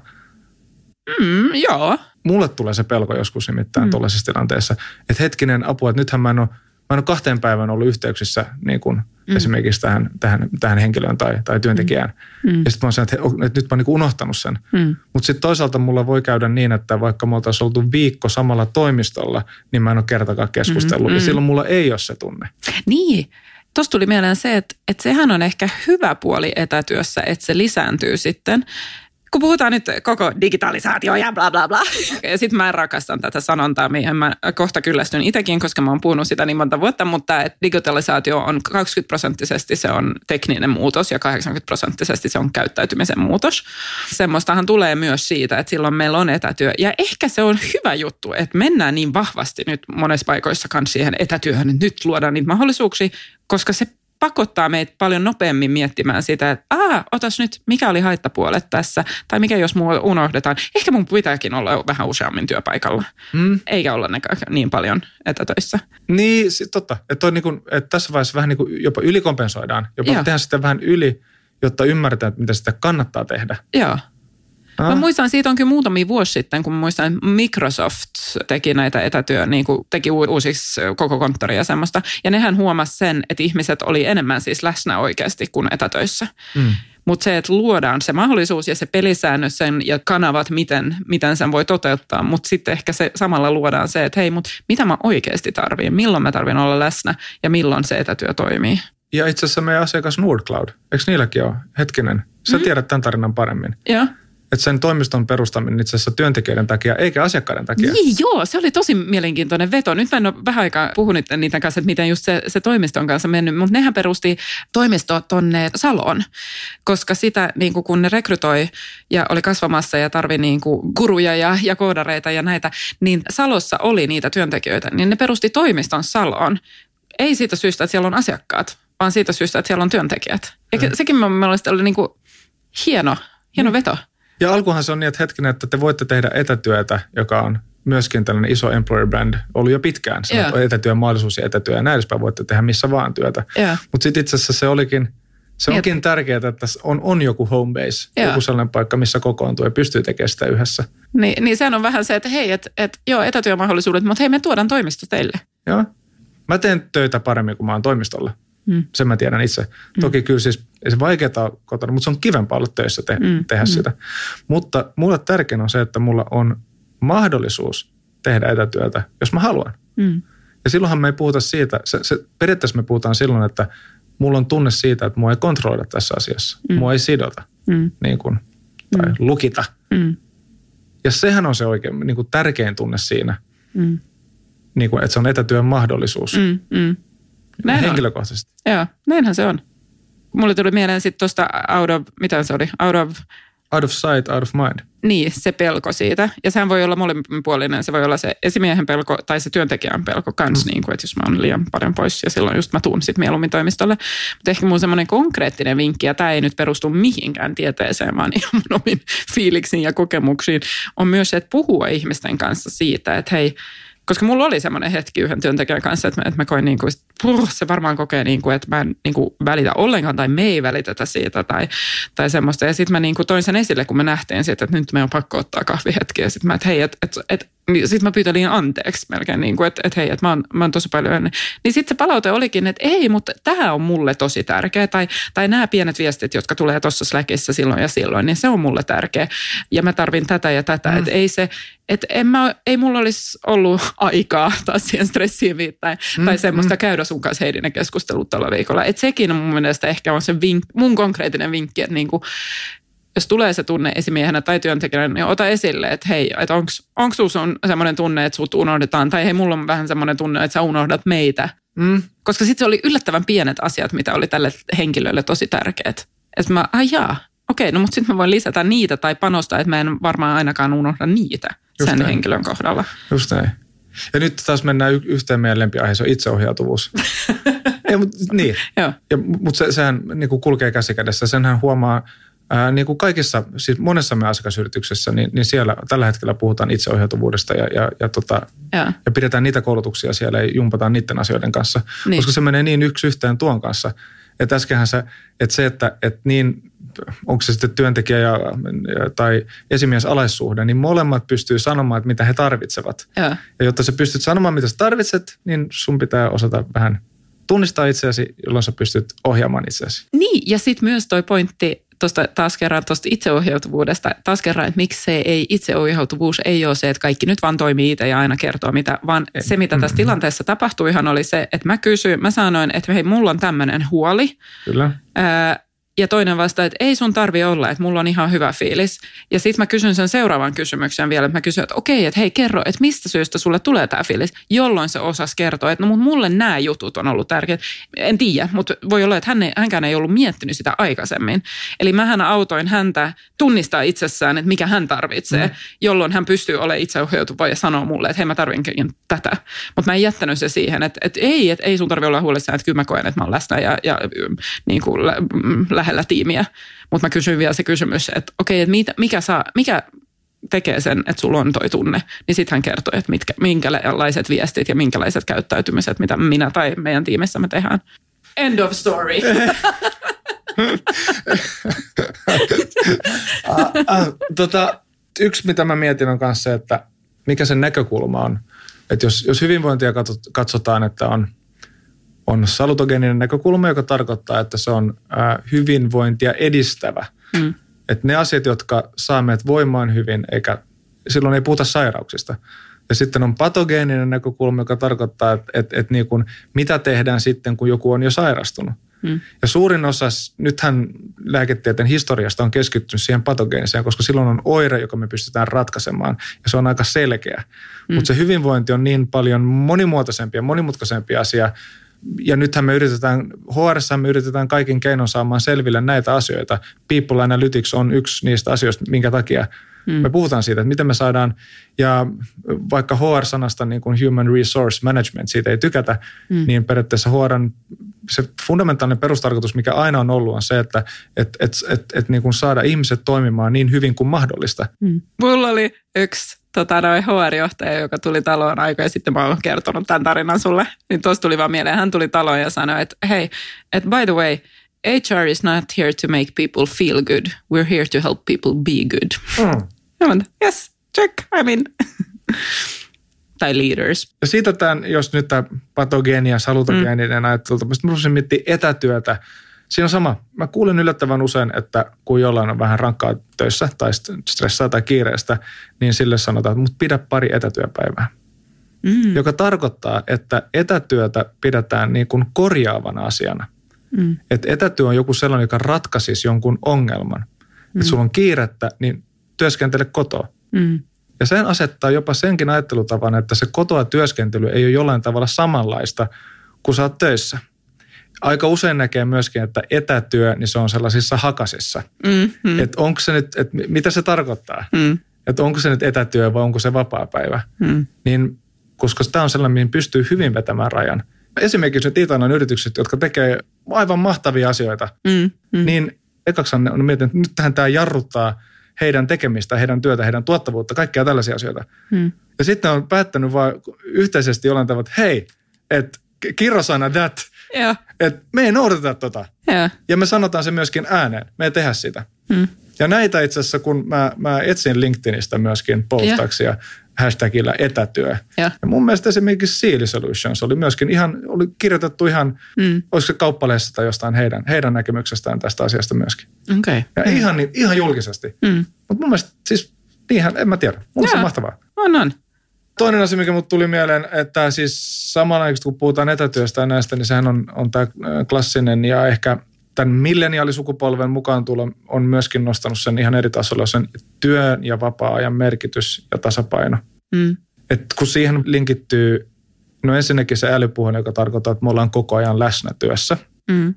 Mm, joo, Mulle tulee se pelko joskus nimittäin mm. tuollaisessa tilanteessa, että hetkinen apua, että nythän mä en ole, mä en ole kahteen päivään ollut yhteyksissä niin kuin mm. esimerkiksi tähän, tähän, tähän henkilöön tai, tai työntekijään. Mm. Ja sitten mä oon sen, että, että nyt mä oon niin unohtanut sen. Mm. Mutta sitten toisaalta mulla voi käydä niin, että vaikka me oltaisiin oltu viikko samalla toimistolla, niin mä en ole kertakaan keskustellut. Mm, ja silloin mulla ei ole se tunne. Niin, tuossa tuli mieleen se, että, että sehän on ehkä hyvä puoli etätyössä, että se lisääntyy sitten. Kun puhutaan nyt koko digitalisaatio ja bla bla bla. Ja sitten mä rakastan tätä sanontaa, mihin mä kohta kyllästyn itsekin, koska mä oon puhunut sitä niin monta vuotta, mutta digitalisaatio on 20 prosenttisesti se on tekninen muutos ja 80 prosenttisesti se on käyttäytymisen muutos. Semmoistahan tulee myös siitä, että silloin meillä on etätyö. Ja ehkä se on hyvä juttu, että mennään niin vahvasti nyt monessa paikoissa kanssa siihen etätyöhön, että nyt luodaan niitä mahdollisuuksia, koska se pakottaa meitä paljon nopeammin miettimään sitä, että Aa, otas nyt, mikä oli haittapuolet tässä, tai mikä jos mua unohdetaan. Ehkä mun pitääkin olla vähän useammin työpaikalla, Mm. eikä olla niin paljon etätöissä. Niin, sit totta. Että, on niin kuin, että tässä vaiheessa vähän niin kuin jopa ylikompensoidaan. Jopa Joo. tehdään sitä vähän yli, jotta ymmärretään, että mitä sitä kannattaa tehdä. Joo. Mä Ah. muistan, siitä on kyllä muutamia vuosi sitten, kun mä muistan, että Microsoft teki näitä etätyö, niin kuin teki uusiksi koko konttoria ja semmoista. Ja nehän huomasi sen, että ihmiset oli enemmän siis läsnä oikeasti kuin etätöissä. Mm. Mutta se, että luodaan se mahdollisuus ja se pelisäännös sen ja kanavat, miten, miten sen voi toteuttaa. Mutta sitten ehkä se samalla luodaan se, että hei, mutta mitä mä oikeasti tarviin? Milloin mä tarvin olla läsnä ja milloin se etätyö toimii? Ja itse asiassa meidän asiakas Nordcloud, eikö niilläkin ole? Hetkinen, sä mm. tiedät tämän tarinan paremmin. Joo. Että sen toimiston perustaminen itse asiassa työntekijöiden takia, eikä asiakkaiden takia. Niin joo, se oli tosi mielenkiintoinen veto. Nyt mä en ole vähän aikaa puhunut niiden kanssa, että miten just se, se toimiston kanssa mennyt, mutta nehän perusti toimisto tonne Saloon, koska sitä niin kuin kun ne rekrytoi ja oli kasvamassa ja tarvi niin kuin guruja ja, ja koodareita ja näitä, niin Salossa oli niitä työntekijöitä, niin ne perusti toimiston Saloon. Ei siitä syystä, että siellä on asiakkaat, vaan siitä syystä, että siellä on työntekijät. Ja Mm. sekin mun mielestä oli niin kuin hieno, hieno veto. Ja alkuhan se on niin, että hetkinen, että te voitte tehdä etätyötä, joka on myöskin tällainen iso employer brand ollut jo pitkään. Se on etätyön mahdollisuus ja etätyö ja näin edespäin voitte tehdä missä vaan työtä. Joo. Mutta sitten itse asiassa se olikin, se onkin tärkeää, että on, on joku home base, Joo. joku sellainen paikka, missä kokoontuu ja pystyy tekemään sitä yhdessä. Niin, niin sehän on vähän se, että hei, että et, joo, etätyömahdollisuudet, mutta hei, me tuodaan toimisto teille. Joo. Mä teen töitä paremmin, kun mä oon toimistolla. Mm. Sen mä tiedän itse. Toki kyllä siis ei se vaikeaa ole kotona, mutta se on kivempaa olla töissä te- Mm, tehdä mm. sitä. Mutta mulle tärkein on se, että mulla on mahdollisuus tehdä etätyötä, jos mä haluan. Mm. Ja silloinhan me ei puhuta siitä, se, se, periaatteessa me puhutaan silloin, että mulla on tunne siitä, että mua ei kontrolloida tässä asiassa. Mm. Mua ei sidota Mm. niin kuin, tai mm. lukita. Mm. Ja sehän on se oikein niin kuin tärkein tunne siinä, Mm. niin kuin, että se on etätyön mahdollisuus mm. Mm. Näin on. henkilökohtaisesti. Joo, näinhän se on. Mulle tuli mieleen sitten tuosta out of, mitä se oli, out of, Out of sight, out of mind. niin se pelko siitä. Ja sehän voi olla molemminpuolinen, se voi olla se esimiehen pelko tai se työntekijän pelko kans, mm. niin kuin, että jos mä oon liian paljon pois ja silloin just mä tuun sitten mieluummin toimistolle. Mutta ehkä mun semmoinen konkreettinen vinkki, ja tämä ei nyt perustu mihinkään tieteeseen, vaan <laughs> ihan mun omiin fiiliksiin ja kokemuksiin, on myös se, että puhua ihmisten kanssa siitä, että hei, koska mulla oli semmoinen hetki yhden työntekijän kanssa, että mä, että mä koin niin kuin, puh, se varmaan kokee niin kuin, että mä en niin kuin välitä ollenkaan tai me ei välitetä siitä tai, tai semmoista. Ja sitten mä niin kuin toin sen esille, kun me nähtiin siitä, että nyt me on pakko ottaa kahvihetki. Ja sitten mä, että hei, että et, et, sitten mä pyytelin anteeksi melkein, niin kuin, että, että hei, että mä oon, mä oon tosi paljon. Niin sitten se palaute olikin, että ei, mutta tämä on mulle tosi tärkeä. Tai, tai nämä pienet viestit, jotka tulee tuossa Slackissa silloin ja silloin, niin se on mulle tärkeä. Ja mä tarvin tätä ja tätä. Mm. Että ei se, että en mä, ei mulla olisi ollut aikaa taas siihen stressiin viittäin, mm, tai semmoista mm. käydä sun kanssa Heidinen keskustelut tällä viikolla. Että sekin on mun mielestä ehkä on se vink, mun konkreettinen vinkki, että niinku, jos tulee se tunne esimiehenä tai työntekijänä, niin ota esille, että hei, että onko sinulla on semmoinen tunne, että sut unohdetaan, tai hei, mulla on vähän semmoinen tunne, että sä unohdat meitä. Mm. Koska sitten se oli yllättävän pienet asiat, mitä oli tälle henkilölle tosi tärkeät. Että mä, ai jaa, okei, no mutta sitten mä voin lisätä niitä tai panostaa, että mä en varmaan ainakaan unohda niitä Just sen näin. henkilön kohdalla. Just näin. Ja nyt taas mennään y- yhteen meidän lempiaiheeseen, se on itseohjautuvuus. <laughs> Ei, mut, niin. Joo. Ja, mutta se, sehän niin kulkee käsi kädessä. Senhän huomaa ää, niin kuin kaikissa, siis monessa meidän asiakasyrityksessä, niin, niin siellä tällä hetkellä puhutaan itseohjautuvuudesta ja, ja, ja, tota, Joo. ja pidetään niitä koulutuksia siellä ja jumpataan niiden asioiden kanssa. Niin. Koska se menee niin yksi yhteen tuon kanssa. Että äskenhän se, että se, että, että niin, onko se sitten työntekijä ja, tai esimies alaissuhde, niin molemmat pystyy sanomaan, että mitä he tarvitsevat. Joo. Ja jotta sä pystyt sanomaan, mitä sä tarvitset, niin sun pitää osata vähän tunnistaa itseäsi, jolloin sä pystyt ohjaamaan itseäsi. Niin, ja sitten myös toi pointti tuosta taas kerran tuosta itseohjautuvuudesta, taas kerran, että miksi se ei, itseohjautuvuus ei ole se, että kaikki nyt vaan toimii itse ja aina kertoo mitä, vaan se, mitä tässä tilanteessa tapahtui ihan oli se, että mä kysyin, mä sanoin, että hei, mulla on tämmöinen huoli, Kyllä. Ää, ja toinen vastaa, että ei sun tarvi olla, että mulla on ihan hyvä fiilis. Ja sitten mä kysyn sen seuraavan kysymyksen vielä, että mä kysyn, että okei, että hei kerro, että mistä syystä sulle tulee tämä fiilis, jolloin se osas kertoa, että no mutta mulle nämä jutut on ollut tärkeät. En tiedä, mutta voi olla, että hän ei, hänkään ei ollut miettinyt sitä aikaisemmin. Eli mähän autoin häntä tunnistaa itsessään, että mikä hän tarvitsee, mm. jolloin hän pystyy olemaan itseohjautuva ja sanoo mulle, että hei mä tarvinkin tätä. Mutta mä en jättänyt se siihen, että, että ei, että ei sun tarvi olla huolissaan, että kyllä mä koen, että mä oon läsnä ja, ja niin kuin lä, mm, lähellä tiimiä. Mutta mä kysyin vielä se kysymys, että okei, että mitä, mikä, saa, mikä tekee sen, että sulla on toi tunne, niin sitten hän kertoi, että mitkä, minkälaiset viestit ja minkälaiset käyttäytymiset, mitä minä tai meidän tiimissä me tehdään. End of story. <laughs> <laughs> ah, tota, yksi, mitä mä mietin on kanssa se, että mikä sen näkökulma on. Että jos, jos hyvinvointia katsot- katsotaan, että on, on salutogeeninen näkökulma, joka tarkoittaa, että se on hyvinvointia edistävä. Mm. Että ne asiat, jotka saa meidät voimaan hyvin, eikä silloin ei puhuta sairauksista. Ja sitten on patogeeninen näkökulma, joka tarkoittaa, että, että, että niin kuin, mitä tehdään sitten, kun joku on jo sairastunut. Mm. Ja suurin osa, nythän lääketieteen historiasta on keskittynyt siihen patogeeniseen, koska silloin on oire, joka me pystytään ratkaisemaan, ja se on aika selkeä. Mm. Mutta se hyvinvointi on niin paljon monimuotoisempi ja monimutkaisempi asia, ja nythän me yritetään, HR me yritetään kaikin keinon saamaan selville näitä asioita. People Analytics on yksi niistä asioista, minkä takia mm. me puhutaan siitä, että miten me saadaan, ja vaikka HR-sanasta niin kuin Human Resource Management, siitä ei tykätä, mm. niin periaatteessa HR se fundamentaalinen perustarkoitus, mikä aina on ollut, on se, että et, et, et, et niin kuin saada ihmiset toimimaan niin hyvin kuin mahdollista. Mm. Mulla oli yksi tota, noin HR-johtaja, joka tuli taloon aika ja sitten mä oon kertonut tämän tarinan sulle. Niin tuossa tuli vaan mieleen, hän tuli taloon ja sanoi, että hei, että by the way, HR is not here to make people feel good. We're here to help people be good. Mm. Ja yes, check, I mean. <laughs> tai leaders. Ja siitä tämän, jos nyt tämä patogeeni ja salutogeeninen mm. ajattelu, mä rupesin miettimään etätyötä. Siinä on sama. Mä kuulen yllättävän usein, että kun jollain on vähän rankkaa töissä tai stressaa tai kiireestä, niin sille sanotaan, että mut pidä pari etätyöpäivää. Mm. Joka tarkoittaa, että etätyötä pidetään niin kuin korjaavana asiana. Mm. Että etätyö on joku sellainen, joka ratkaisisi jonkun ongelman. Mm. Että sulla on kiirettä, niin työskentele kotoa. Mm. Ja sen asettaa jopa senkin ajattelutavan, että se kotoa työskentely ei ole jollain tavalla samanlaista kuin sä oot töissä. Aika usein näkee myöskin, että etätyö, niin se on sellaisissa hakasissa. Mm, Että onko se nyt, että mitä se tarkoittaa? Mm. Että onko se nyt etätyö vai onko se vapaa-päivä? Mm. Niin, koska tämä on sellainen, mihin pystyy hyvin vetämään rajan. Esimerkiksi nyt Itanan yritykset, jotka tekee aivan mahtavia asioita, mm, mm. niin ekaksi on miettinyt, että nyt tähän tämä jarruttaa – heidän tekemistä, heidän työtä, heidän tuottavuutta, kaikkia tällaisia asioita. Hmm. Ja sitten on päättänyt vaan yhteisesti jollain tavalla, että hei, että kirrosana that, että me ei noudateta tota. Yeah. Ja me sanotaan se myöskin ääneen, me ei tehdä sitä. Hmm. Ja näitä itse asiassa, kun mä, mä etsin LinkedInistä myöskin postauksia, hashtagillä etätyö. Ja. ja mun mielestä esimerkiksi Seal Solutions oli myöskin ihan, oli kirjoitettu ihan, mm. olisiko se kauppaleessa tai jostain heidän, heidän näkemyksestään tästä asiasta myöskin. Okay. Ja mm. ihan, ihan julkisesti. Mm. Mutta mun mielestä siis, niinhän, en mä tiedä. Mun se on mahtavaa. On, on. Toinen asia, mikä mut tuli mieleen, että siis samanaikaisesti kun puhutaan etätyöstä ja näistä, niin sehän on, on tämä klassinen ja ehkä tämän milleniaalisukupolven mukaan tulo on myöskin nostanut sen ihan eri tasolla, sen työn ja vapaa-ajan merkitys ja tasapaino. Mm. Et kun siihen linkittyy, no ensinnäkin se älypuhelin, joka tarkoittaa, että me ollaan koko ajan läsnä työssä. Mm.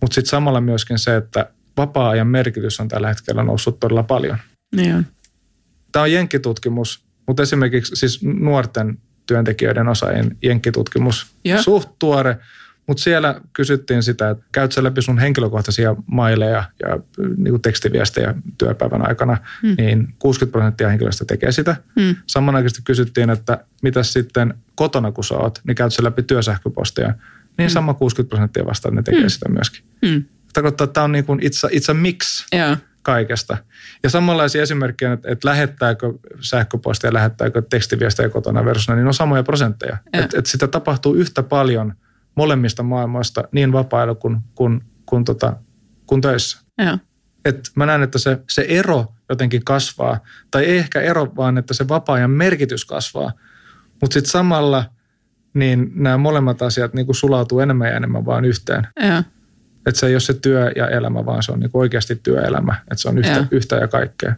Mutta sitten samalla myöskin se, että vapaa-ajan merkitys on tällä hetkellä noussut todella paljon. Niin Tämä on jenkkitutkimus, mutta esimerkiksi siis nuorten työntekijöiden osaajien jenkkitutkimus, yeah. suht tuore – mutta siellä kysyttiin sitä, että käyt sä läpi sun henkilökohtaisia maileja ja niin tekstiviestejä työpäivän aikana, mm. niin 60 prosenttia henkilöistä tekee sitä. Mm. Samanaikaisesti kysyttiin, että mitä sitten kotona kun sä oot, niin käyt sä läpi työsähköpostia. Niin mm. sama 60 prosenttia vastaan, että ne tekee mm. sitä myöskin. Mm. Tarkoittaa, että tämä on niin kuin it's, a, it's a mix. Yeah kaikesta. Ja samanlaisia esimerkkejä, että, että lähettääkö sähköpostia, lähettääkö tekstiviestejä kotona versus, niin on samoja prosentteja. Että, että sitä tapahtuu yhtä paljon – molemmista maailmoista niin vapailla kuin, kuin, kuin, tota, kuin töissä. Joo. Et mä näen, että se, se ero jotenkin kasvaa, tai ei ehkä ero, vaan että se vapaa-ajan merkitys kasvaa. Mutta sitten samalla niin nämä molemmat asiat niin kuin sulautuu enemmän ja enemmän vaan yhteen. Että se ei ole se työ ja elämä, vaan se on niin oikeasti työelämä. Että se on yhtä, yhtä ja kaikkea.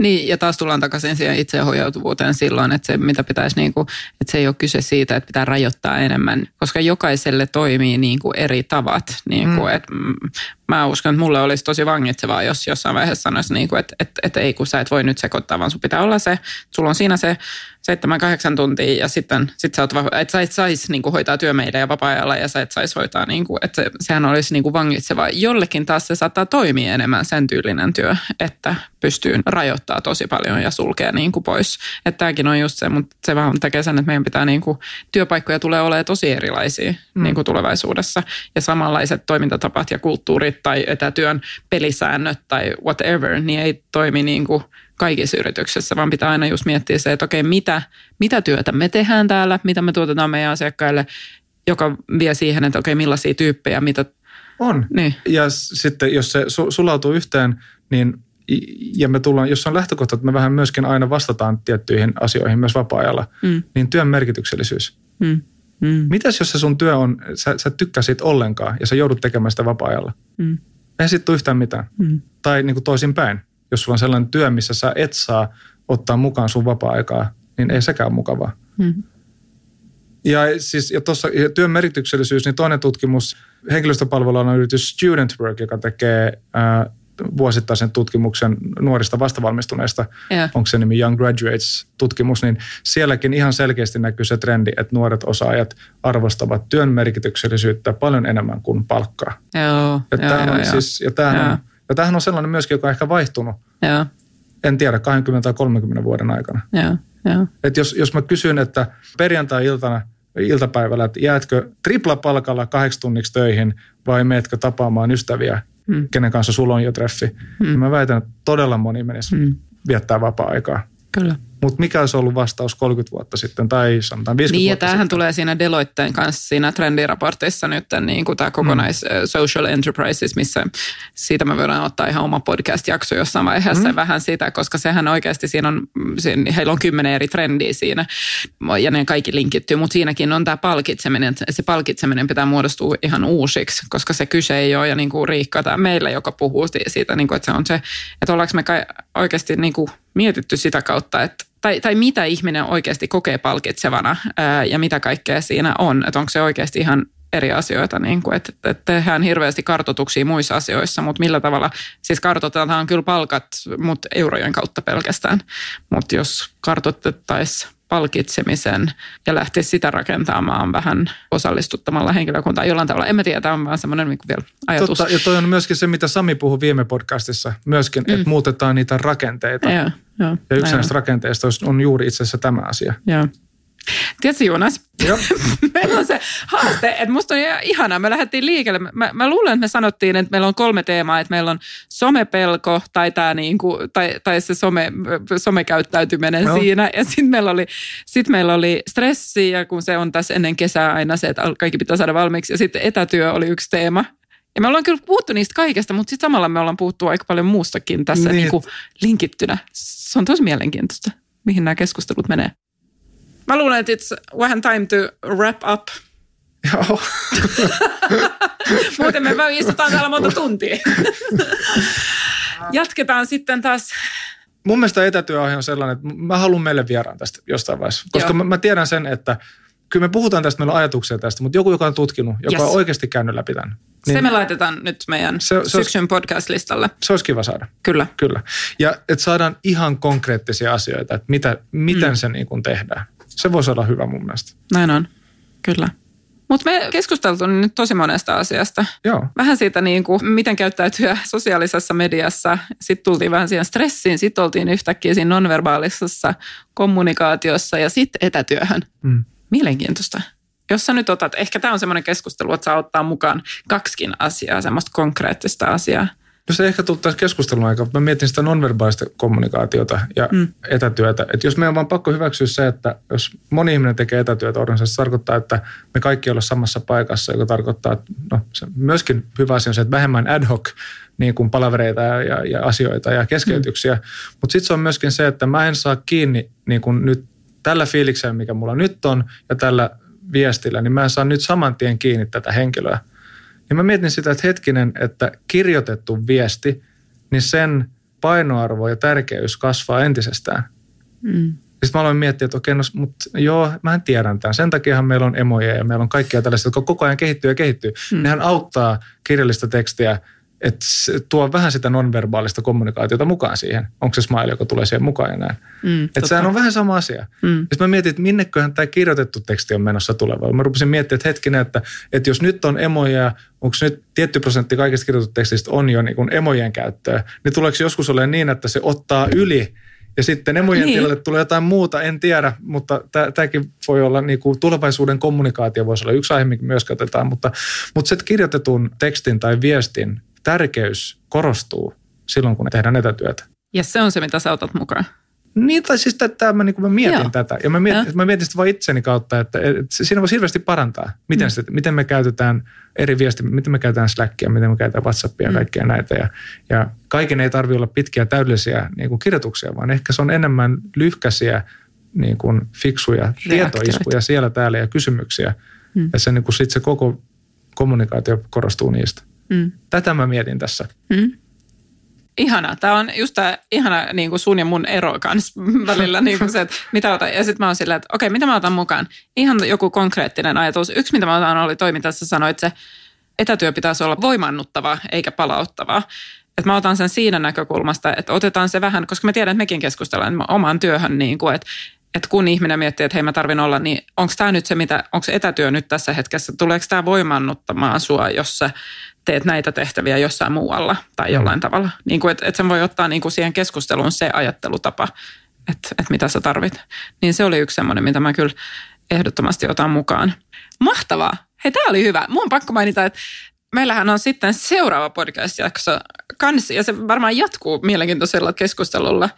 Niin, ja taas tullaan takaisin siihen itseohjautuvuuteen silloin, että se mitä pitäisi, niin kuin, että se ei ole kyse siitä, että pitää rajoittaa enemmän, koska jokaiselle toimii niin kuin eri tavat. Niin kuin, mm. että mä uskon, että mulle olisi tosi vangitsevaa, jos jossain vaiheessa sanoisi, niin kuin, että, että, että ei kun sä et voi nyt sekoittaa, vaan sun pitää olla se, sulla on siinä se seitsemän, kahdeksan tuntia ja sitten sit sä, oot, että sä et saisi niin kuin, hoitaa työmeitä ja vapaa-ajalla ja sä et saisi hoitaa, niin kuin, että se, sehän olisi niin kuin vangitsevaa. Jollekin taas se saattaa toimia enemmän sen tyylinen työ, että pystyy rajoittaa tosi paljon ja sulkea niin kuin pois. Että tämäkin on just se, mutta se vähän tekee sen, että meidän pitää niin kuin, työpaikkoja tulee olemaan tosi erilaisia mm. niin kuin tulevaisuudessa ja samanlaiset toimintatapat ja kulttuurit tai etätyön pelisäännöt tai whatever, niin ei toimi niin kuin kaikissa yrityksissä, vaan pitää aina just miettiä se, että okei, mitä, mitä työtä me tehdään täällä, mitä me tuotetaan meidän asiakkaille, joka vie siihen, että okei, millaisia tyyppejä, mitä... On. Niin. Ja sitten jos se sulautuu yhteen, niin ja me tullaan, jos on lähtökohta, että me vähän myöskin aina vastataan tiettyihin asioihin myös vapaa-ajalla, mm. niin työn merkityksellisyys. Mm. Mm. Mitäs jos se sun työ on, sä, sä tykkäsit ollenkaan ja sä joudut tekemään sitä vapaa-ajalla? Mm. Ei sitten yhtään mitään. Mm. Tai niin kuin toisinpäin jos sulla on sellainen työ, missä sä et saa ottaa mukaan sun vapaa-aikaa, niin ei sekään ole mukavaa. Mm. Ja siis ja tuossa ja työn merkityksellisyys, niin toinen tutkimus, henkilöstöpalvelualan yritys Student Work, joka tekee ää, vuosittaisen tutkimuksen nuorista vastavalmistuneista, Yeah. onko se nimi Young Graduates-tutkimus, niin sielläkin ihan selkeästi näkyy se trendi, että nuoret osaajat arvostavat työn merkityksellisyyttä paljon enemmän kuin palkkaa. Joo, Ja joo, joo. siis, ja tämähän Joo. on, ja tämähän on sellainen myöskin, joka on ehkä vaihtunut, Joo, en tiedä, 20 tai 30 vuoden aikana. joo, joo. Et jos, jos mä kysyn, että perjantai-iltana, iltapäivällä, että jäätkö triplapalkalla kahdeksi tunniksi töihin vai meetkö tapaamaan ystäviä, Hmm. kenen kanssa sulla on jo treffi, hmm. niin mä väitän, että todella moni menisi hmm. viettää vapaa-aikaa. Kyllä. Mutta mikä olisi ollut vastaus 30 vuotta sitten tai sanotaan 50 Niin ja vuotta tämähän sitten? tulee siinä Deloitteen kanssa siinä trendiraportissa nyt niin kuin tämä kokonais mm. social enterprises, missä siitä me voidaan ottaa ihan oma podcast-jakso jossain vaiheessa mm. vähän sitä, koska sehän oikeasti siinä on, siinä, heillä on kymmenen eri trendiä siinä ja ne kaikki linkittyy, mutta siinäkin on tämä palkitseminen, se palkitseminen pitää muodostua ihan uusiksi, koska se kyse ei ole ja niin kuin Riikka tämä meillä, joka puhuu siitä, niin kuin, että se on se, että ollaanko me kai oikeasti niin kuin mietitty sitä kautta, että tai, tai mitä ihminen oikeasti kokee palkitsevana ää, ja mitä kaikkea siinä on. Että onko se oikeasti ihan eri asioita, niin kuin, että, että tehdään hirveästi kartotuksia muissa asioissa, mutta millä tavalla, siis kartoitetaan kyllä palkat, mutta eurojen kautta pelkästään. Mutta jos kartoitettaisiin palkitsemisen ja lähtisi sitä rakentamaan vähän osallistuttamalla henkilökuntaa jollain tavalla. En mä tiedä, tämä on vaan semmoinen niin vielä ajatus. Totta, ja toi on myöskin se, mitä Sami puhui viime podcastissa, myöskin, mm. että muutetaan niitä rakenteita. Joo, joo, Ja yksi näistä rakenteista on juuri itse asiassa tämä asia. Joo. Tiedätkö Jonas, Joo. <laughs> meillä on se haaste, että musta on ihan ihanaa. Me lähdettiin liikkeelle. Mä, mä luulen, että me sanottiin, että meillä on kolme teemaa, että meillä on somepelko tai, tää niinku, tai, tai se some, somekäyttäytyminen Joo. siinä. Ja sitten meillä, oli, sit meillä oli stressi ja kun se on tässä ennen kesää aina se, että kaikki pitää saada valmiiksi. Ja sitten etätyö oli yksi teema. Ja me ollaan kyllä puhuttu niistä kaikesta, mutta sitten samalla me ollaan puhuttu aika paljon muustakin tässä Niin. niin. Niinku linkittynä. Se on tosi mielenkiintoista, mihin nämä keskustelut menee. Mä luulen, että it's vähän time to wrap up. Joo. <laughs> Muuten me vaan istutaan täällä monta tuntia. <laughs> Jatketaan sitten taas. Mun mielestä etätyöaihe on sellainen, että mä haluan meille vieraan tästä jostain vaiheessa. Koska mä, mä tiedän sen, että kyllä me puhutaan tästä, meillä on ajatuksia tästä, mutta joku, joka on tutkinut, joka Yes. on oikeasti käynyt läpi tämän, Niin. Se me laitetaan nyt meidän Se- se, syksyn podcast-listalle. se olisi kiva saada. Kyllä. Kyllä. Ja että saadaan ihan konkreettisia asioita, että mitä, miten mm. se niin kuin tehdään. Se voisi olla hyvä mun mielestä. Näin on. Kyllä. Mutta me keskusteltu nyt tosi monesta asiasta. Joo. Vähän siitä, niin kuin, miten käyttäytyä sosiaalisessa mediassa. Sitten tultiin vähän siihen stressiin. Sitten oltiin yhtäkkiä siinä nonverbaalisessa kommunikaatiossa ja sitten etätyöhön. Mm. Mielenkiintoista. Jos sä nyt otat, ehkä tämä on semmoinen keskustelu, että saa ottaa mukaan kaksikin asiaa, semmoista konkreettista asiaa. No se ehkä tullut keskustelun aikaa. Mä mietin sitä nonverbaalista kommunikaatiota ja mm. etätyötä. Että jos meidän on vaan pakko hyväksyä se, että jos moni ihminen tekee etätyötä organisaatiossa, se tarkoittaa, että me kaikki ollaan samassa paikassa, joka tarkoittaa, että no, se myöskin hyvä asia on se, että vähemmän ad hoc niin kuin palavereita ja, ja, ja asioita ja keskeytyksiä. Mm. Mutta sitten se on myöskin se, että mä en saa kiinni niin kuin nyt tällä fiiliksellä, mikä mulla nyt on ja tällä viestillä, niin mä en saa nyt saman tien kiinni tätä henkilöä. Niin mä mietin sitä, että hetkinen, että kirjoitettu viesti, niin sen painoarvo ja tärkeys kasvaa entisestään. Mm. Sitten mä aloin miettiä, että okei, no, mutta joo, mähän tiedän tämän. Sen takiahan meillä on emoja ja meillä on kaikkia tällaista, jotka koko ajan kehittyy ja kehittyy. Mm. Nehän auttaa kirjallista tekstiä, että tuo vähän sitä nonverbaalista kommunikaatiota mukaan siihen. Onko se smile, joka tulee siihen mukaan ja näin. Mm, Että sehän on vähän sama asia. Mm. Sitten mä mietin, että minneköhän tämä kirjoitettu teksti on menossa tulevaan. Mä rupesin miettimään, että hetkinen, että, että jos nyt on emoja, onko nyt tietty prosentti kaikista kirjoitettu tekstistä on jo niin kuin emojen käyttöä, niin tuleeko joskus olemaan niin, että se ottaa yli ja sitten emojen Niin. tilalle tulee jotain muuta, en tiedä, mutta tämäkin voi olla niin kuin tulevaisuuden kommunikaatio voisi olla yksi aihe, mikä myös katsotaan, mutta, mutta se kirjoitetun tekstin tai viestin tärkeys korostuu silloin, kun tehdään etätyötä. Ja se on se, mitä sä otat mukaan. Niin, tai siis tätä, mä, niin mä mietin Joo. Tätä. Ja mä mietin, Joo. mä mietin sitä vain itseni kautta, että, että siinä voisi hirveästi parantaa. Miten, mm. sitä, miten me käytetään eri viestiä, miten me käytetään Slackia, miten me käytetään Whatsappia ja Mm. kaikkea näitä. Ja, ja kaiken ei tarvitse olla pitkiä täydellisiä niin kuin kirjoituksia, vaan ehkä se on enemmän lyhkäisiä, niin kuin fiksuja tietoiskuja siellä täällä ja kysymyksiä. Mm. Ja se, niin kuin sit se koko kommunikaatio korostuu niistä. Mm. Tätä mä mietin tässä. Mm. Ihana. Tämä on just tämä ihana niin kuin sun ja mun ero kanssa <laughs> välillä. Niin kuin se, että mitä otan. Ja sitten mä oon silleen, että okei, mitä mä otan mukaan? Ihan joku konkreettinen ajatus. Yksi, mitä mä otan, oli toimintassa sanoit, että se etätyö pitäisi olla voimannuttavaa eikä palauttavaa. Että mä otan sen siinä näkökulmasta, että otetaan se vähän, koska mä tiedän, että mekin keskustellaan omaan työhön, niin kuin, että että kun ihminen miettii, että hei mä tarvin olla, niin onko tämä nyt se, mitä, onko etätyö nyt tässä hetkessä, tuleeko tämä voimannuttamaan sua, jos sä teet näitä tehtäviä jossain muualla tai jollain mm. tavalla. Niin kuin, että, että sen voi ottaa niin kuin siihen keskusteluun se ajattelutapa, että, että mitä sä tarvit. Niin se oli yksi semmoinen, mitä mä kyllä ehdottomasti otan mukaan. Mahtavaa. Hei, tämä oli hyvä. Mun on pakko mainita, että meillähän on sitten seuraava podcast-jakso kanssa, ja se varmaan jatkuu mielenkiintoisella keskustelulla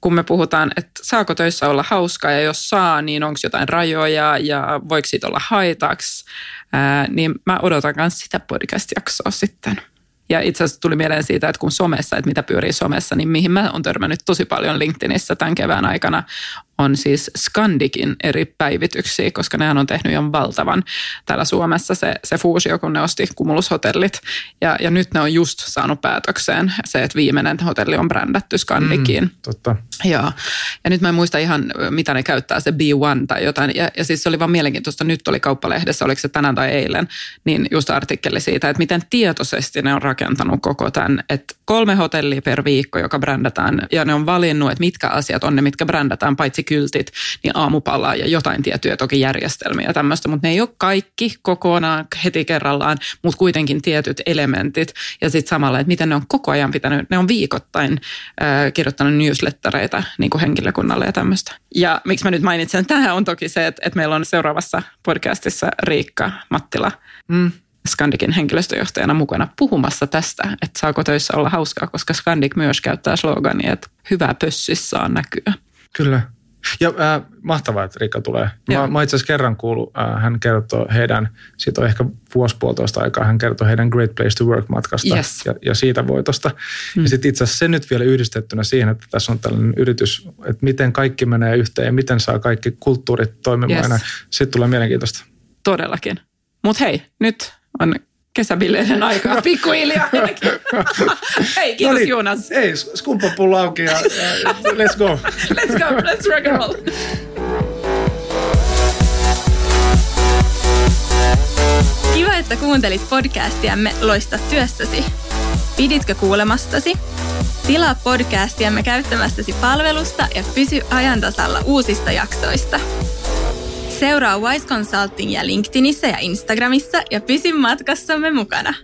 kun me puhutaan, että saako töissä olla hauskaa ja jos saa, niin onko jotain rajoja ja voiko siitä olla haitaksi, ää, niin mä odotan myös sitä podcast-jaksoa sitten. Ja itse asiassa tuli mieleen siitä, että kun somessa, että mitä pyörii somessa, niin mihin mä oon törmännyt tosi paljon LinkedInissä tämän kevään aikana, on siis Scandikin eri päivityksiä, koska nehän on tehnyt jo valtavan täällä Suomessa se, se fuusio, kun ne osti Cumulus-hotellit. Ja, ja nyt ne on just saanut päätökseen se, että viimeinen hotelli on brändätty Scandikiin. Mm, totta. Joo. Ja nyt mä en muista ihan, mitä ne käyttää, se B1 tai jotain. Ja, ja siis se oli vaan mielenkiintoista, nyt oli kauppalehdessä, oliko se tänään tai eilen, niin just artikkeli siitä, että miten tietoisesti ne on rakentanut koko tämän, että kolme hotellia per viikko, joka brändätään, ja ne on valinnut, että mitkä asiat on ne, mitkä brändätään, paitsi kyltit, niin aamupalaa ja jotain tiettyjä toki järjestelmiä ja tämmöistä, mutta ne ei ole kaikki kokonaan heti kerrallaan, mutta kuitenkin tietyt elementit. Ja sitten samalla, että miten ne on koko ajan pitänyt, ne on viikoittain äh, kirjoittanut newslettereitä niin kuin henkilökunnalle ja tämmöistä. Ja miksi mä nyt mainitsen, tähän on toki se, että, että meillä on seuraavassa podcastissa Riikka Mattila, mm. Skandikin henkilöstöjohtajana mukana puhumassa tästä, että saako töissä olla hauskaa, koska Skandik myös käyttää slogania, että hyvää pössissä näkyä. Kyllä. Ja äh, mahtavaa, että Riikka tulee. Mä, mä itse asiassa kerran kuullut, äh, hän kertoo heidän, siitä on ehkä vuosi puolitoista aikaa, hän kertoo heidän Great Place to Work-matkasta yes. ja, ja siitä voitosta. Hmm. Ja sitten itse asiassa se nyt vielä yhdistettynä siihen, että tässä on tällainen yritys, että miten kaikki menee yhteen ja miten saa kaikki kulttuurit toimimaan. Yes. Sitten tulee mielenkiintoista. Todellakin. Mutta hei, nyt on kesäbileiden aikaa. Pikkuhiljaa <laughs> Hei, kiitos no niin, Jonas. Ei, skumppapullo auki ja, ja let's go. let's go, let's rock and roll. Kiva, että kuuntelit podcastiamme Loista työssäsi. Piditkö kuulemastasi? Tilaa podcastiamme käyttämästäsi palvelusta ja pysy ajantasalla uusista jaksoista. Seuraa Wise Consultingia LinkedInissä ja Instagramissa ja pysy matkassamme mukana.